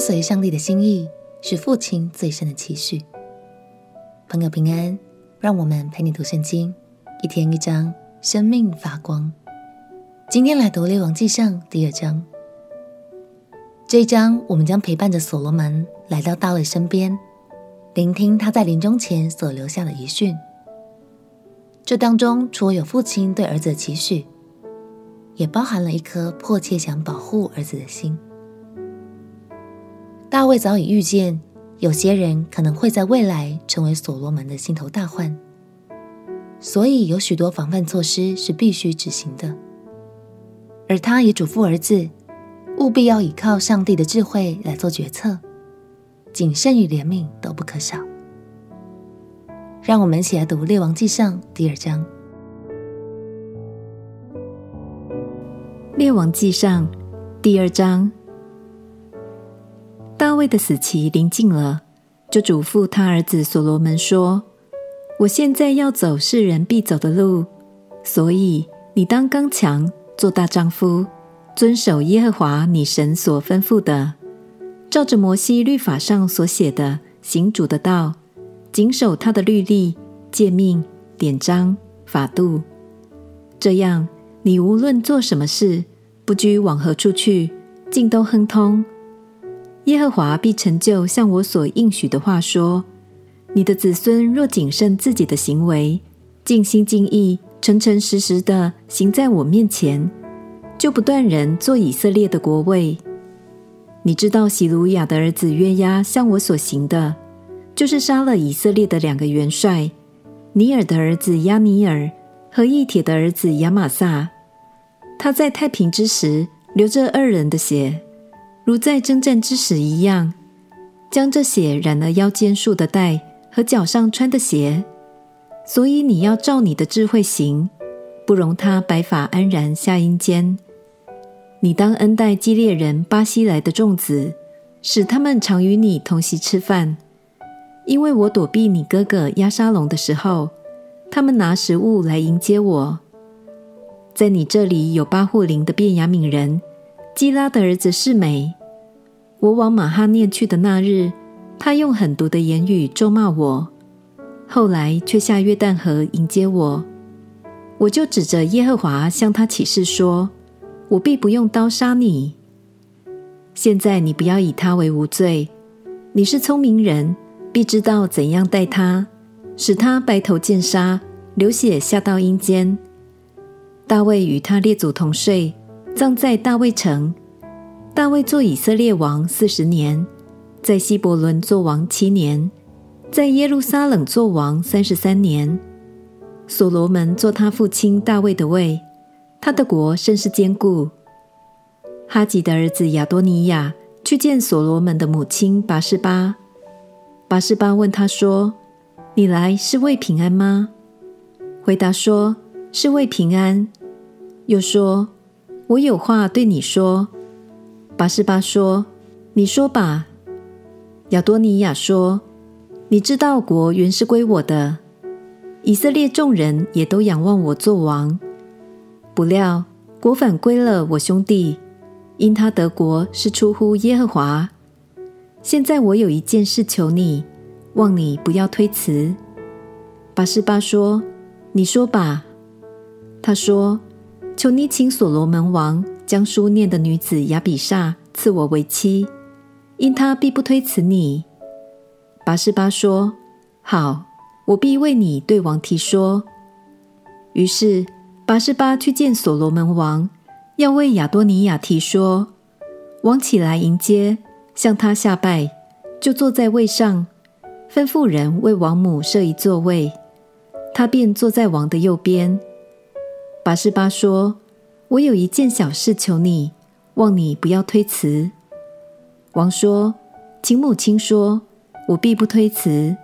随上帝的心意是父亲最深的期许。朋友平安，让我们陪你读圣经，一天一章，生命发光。今天来读《列王纪上》第二章。这一章，我们将陪伴着所罗门来到大卫身边，聆听他在临终前所留下的遗训。这当中，除了有父亲对儿子的期许，也包含了一颗迫切想保护儿子的心。大卫早已预见，有些人可能会在未来成为所罗门的心头大患，所以有许多防范措施是必须执行的。而他也嘱咐儿子，务必要依靠上帝的智慧来做决策，谨慎与怜悯都不可少。让我们一起来读《列王纪上》第二章。《列王纪上》第二章。大卫的死期临近了，就嘱咐他儿子所罗门说：“我现在要走世人必走的路，所以你当刚强，做大丈夫，遵守耶和华你神所吩咐的，照着摩西律法上所写的，行主的道，谨守他的律例、诫命、典章、法度。这样，你无论做什么事，不拘往何处去，尽都亨通。”耶和华必成就像我所应许的话说：你的子孙若谨慎自己的行为，尽心尽意、诚诚实实的行在我面前，就不断人做以色列的国位。你知道洗鲁雅的儿子约押向我所行的，就是杀了以色列的两个元帅，尼尔的儿子亚尼尔和义帖的儿子亚玛撒。他在太平之时流着二人的血。如在征战之时一样，将这血染了腰间束的带和脚上穿的鞋。所以你要照你的智慧行，不容他白发安然下阴间。你当恩待基列人巴西来的众子，使他们常与你同席吃饭。因为我躲避你哥哥亚沙龙的时候，他们拿食物来迎接我。在你这里有巴户琳的便雅悯人基拉的儿子是美。我往马哈念去的那日，他用狠毒的言语咒骂我，后来却下约旦河迎接我。我就指着耶和华向他起誓说：“我必不用刀杀你。”现在你不要以他为无罪，你是聪明人，必知道怎样待他，使他白头见杀，流血下到阴间。大卫与他列祖同睡，葬在大卫城。大卫做以色列王四十年，在希伯伦做王七年，在耶路撒冷做王三十三年。所罗门做他父亲大卫的位，他的国甚是坚固。哈吉的儿子亚多尼亚去见所罗门的母亲拔示巴，拔示巴问他说：“你来是为平安吗？”回答说：“是为平安。”又说：“我有话对你说。”拔示巴说：“你说吧。”亚多尼亚说：“你知道国原是归我的，以色列众人也都仰望我做王。不料国反归了我兄弟，因他得国是出乎耶和华。现在我有一件事求你，望你不要推辞。”拔示巴说：“你说吧。”他说：“求你请所罗门王。”将书念的女子亚比煞赐我为妻，因她必不推辞你。拔示巴说：“好，我必为你对王提说。”于是拔示巴去见所罗门王，要为亚多尼亚提说。王起来迎接，向他下拜，就坐在位上，吩咐人为王母设一座位，他便坐在王的右边。拔示巴说。我有一件小事求你，望你不要推辞。王说：“请母亲说，我必不推辞。”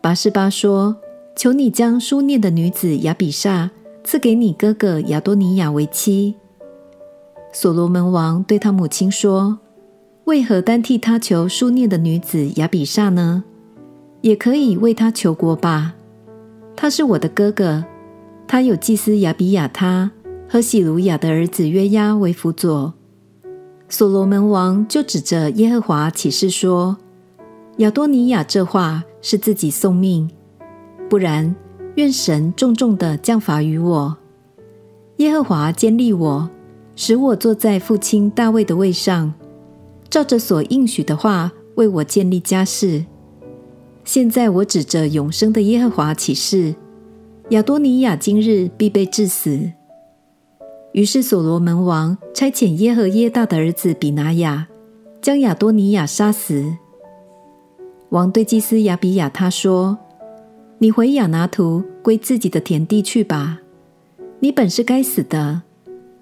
拔示巴说：“求你将书念的女子亚比煞赐给你哥哥亚多尼亚为妻。”所罗门王对他母亲说：“为何单替他求书念的女子亚比煞呢？也可以为他求国吧。他是我的哥哥，他有祭司亚比亚他。和洗鲁雅的儿子约押为辅佐，所罗门王就指着耶和华起誓说：“亚多尼雅这话是自己送命，不然愿神重重的降罚于我。耶和华坚立我，使我坐在父亲大卫的位上，照着所应许的话为我建立家室。现在我指着永生的耶和华起誓，亚多尼亚今日必被治死。”于是所罗门王差遣耶和耶大的儿子比拿雅，将亚多尼亚杀死。王对祭司亚比亚他说：“你回亚拿图归自己的田地去吧。你本是该死的，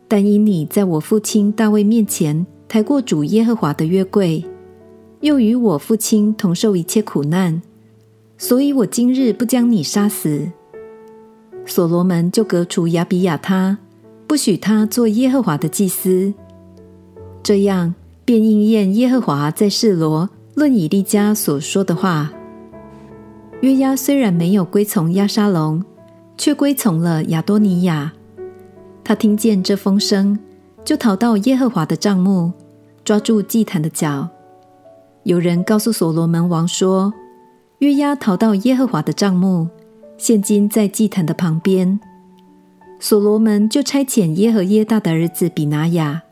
但因你在我父亲大卫面前抬过主耶和华的约柜，又与我父亲同受一切苦难，所以我今日不将你杀死。”所罗门就革除亚比亚他。不许他做耶和华的祭司，这样便应验耶和华在示罗论以利家所说的话。约押虽然没有归从亚沙龙，却归从了亚多尼雅。他听见这风声，就逃到耶和华的帐幕，抓住祭坛的脚。有人告诉所罗门王说，约押逃到耶和华的帐幕，现今在祭坛的旁边。所罗门就差遣耶和耶大的儿子比拿雅，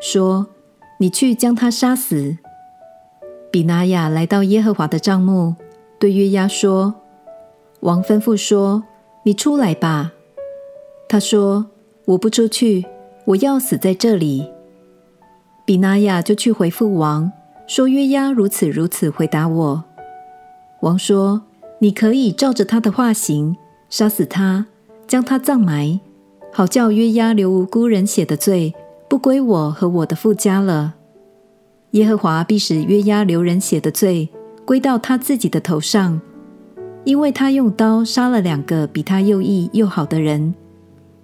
说：“你去将他杀死。”比拿雅来到耶和华的帐幕，对约押说：“王吩咐说，你出来吧。”他说：“我不出去，我要死在这里。”比拿雅就去回复王，说：“约押如此如此回答我。”王说：“你可以照着他的话行，杀死他，将他葬埋。”好叫约押流无辜人血的罪不归我和我的父家了。耶和华必使约押流人血的罪归到他自己的头上，因为他用刀杀了两个比他又义又好的人，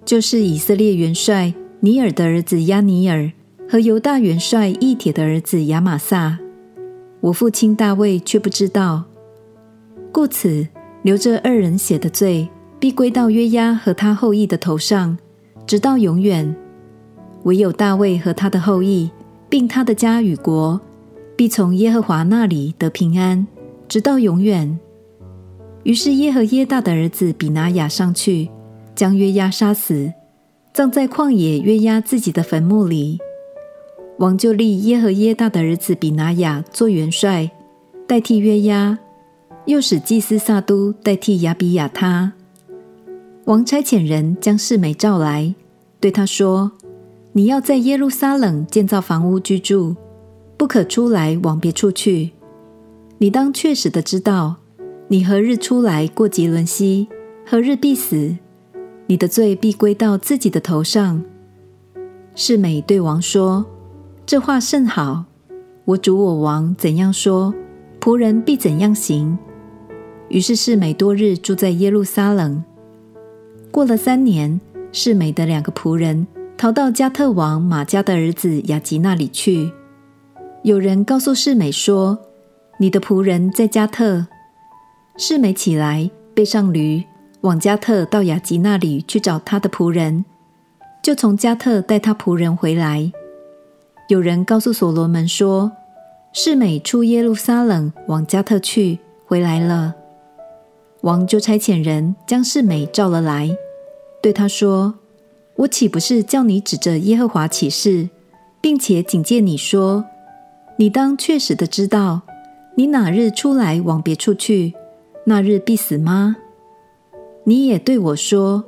就是以色列元帅尼珥的儿子亚尼尔和犹大元帅义铁的儿子亚玛撒。我父亲大卫却不知道，故此流着二人血的罪。必归到约押和他后裔的头上，直到永远。唯有大卫和他的后裔，并他的家与国，必从耶和华那里得平安，直到永远。于是耶和耶大的儿子比拿雅上去，将约押杀死，葬在旷野约押自己的坟墓里。王就立耶和耶大的儿子比拿雅做元帅，代替约押，又使祭司撒都代替亚比亚他。王差遣人将示美召来，对他说：“你要在耶路撒冷建造房屋居住，不可出来往别处去。你当确实的知道，你何日出来过吉伦西，何日必死。你的罪必归到自己的头上。”示美对王说：“这话甚好。我主我王怎样说，仆人必怎样行。”于是示美多日住在耶路撒冷。过了三年，示美的两个仆人逃到加特王马加的儿子雅吉那里去。有人告诉示美说：“你的仆人在加特。”示美起来，背上驴，往加特到雅吉那里去找他的仆人，就从加特带他仆人回来。有人告诉所罗门说：“示美出耶路撒冷往加特去，回来了。”王就差遣人将示美召了来，对他说：“我岂不是叫你指着耶和华起誓，并且警戒你说，你当确实的知道，你哪日出来往别处去，那日必死吗？你也对我说，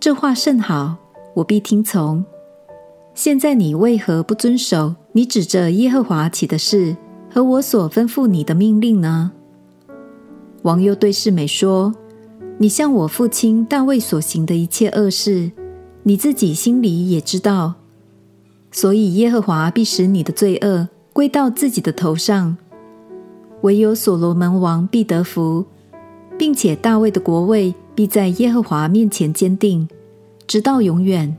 这话甚好，我必听从。现在你为何不遵守你指着耶和华起的誓和我所吩咐你的命令呢？”王又对示美说：“你向我父亲大卫所行的一切恶事，你自己心里也知道，所以耶和华必使你的罪恶归到自己的头上。唯有所罗门王必得福，并且大卫的国位必在耶和华面前坚定，直到永远。”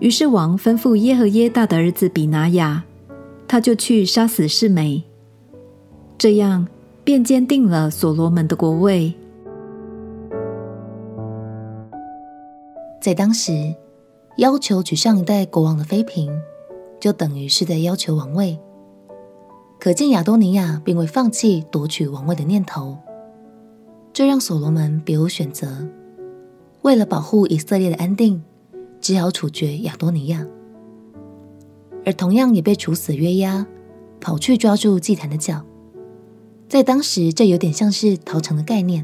于是王吩咐耶和耶大的儿子比拿雅，他就去杀死示美。这样。便坚定了所罗门的国位。在当时，要求举上一代国王的妃嫔，就等于是在要求王位。可见亚多尼亚并未放弃夺取王位的念头，这让所罗门别无选择。为了保护以色列的安定，只好处决亚多尼亚，而同样也被处死约押，跑去抓住祭坛的脚。在当时，这有点像是逃城的概念，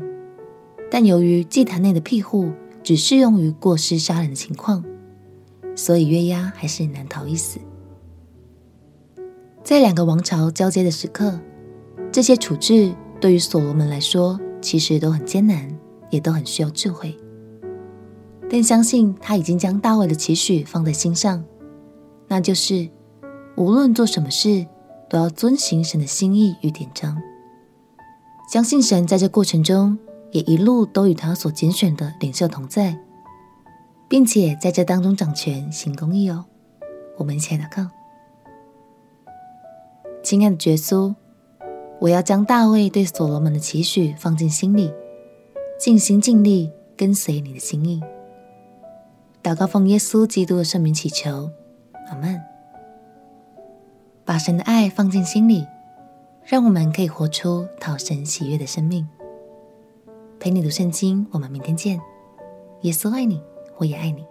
但由于祭坛内的庇护只适用于过失杀人的情况，所以约押还是难逃一死。在两个王朝交接的时刻，这些处置对于所罗门来说，其实都很艰难，也都很需要智慧。但相信他已经将大卫的期许放在心上，那就是无论做什么事，都要遵行神的心意与典章。相信神在这过程中也一路都与他所拣选的领袖同在，并且在这当中掌权行公义哦。我们一起来祷告。亲爱的耶稣，我要将大卫对所罗门的期许放进心里，尽心尽力跟随你的心意。祷告奉耶稣基督的圣名祈求，阿门。把神的爱放进心里，让我们可以活出讨神喜悦的生命。陪你读圣经，我们明天见。耶稣爱你，我也爱你。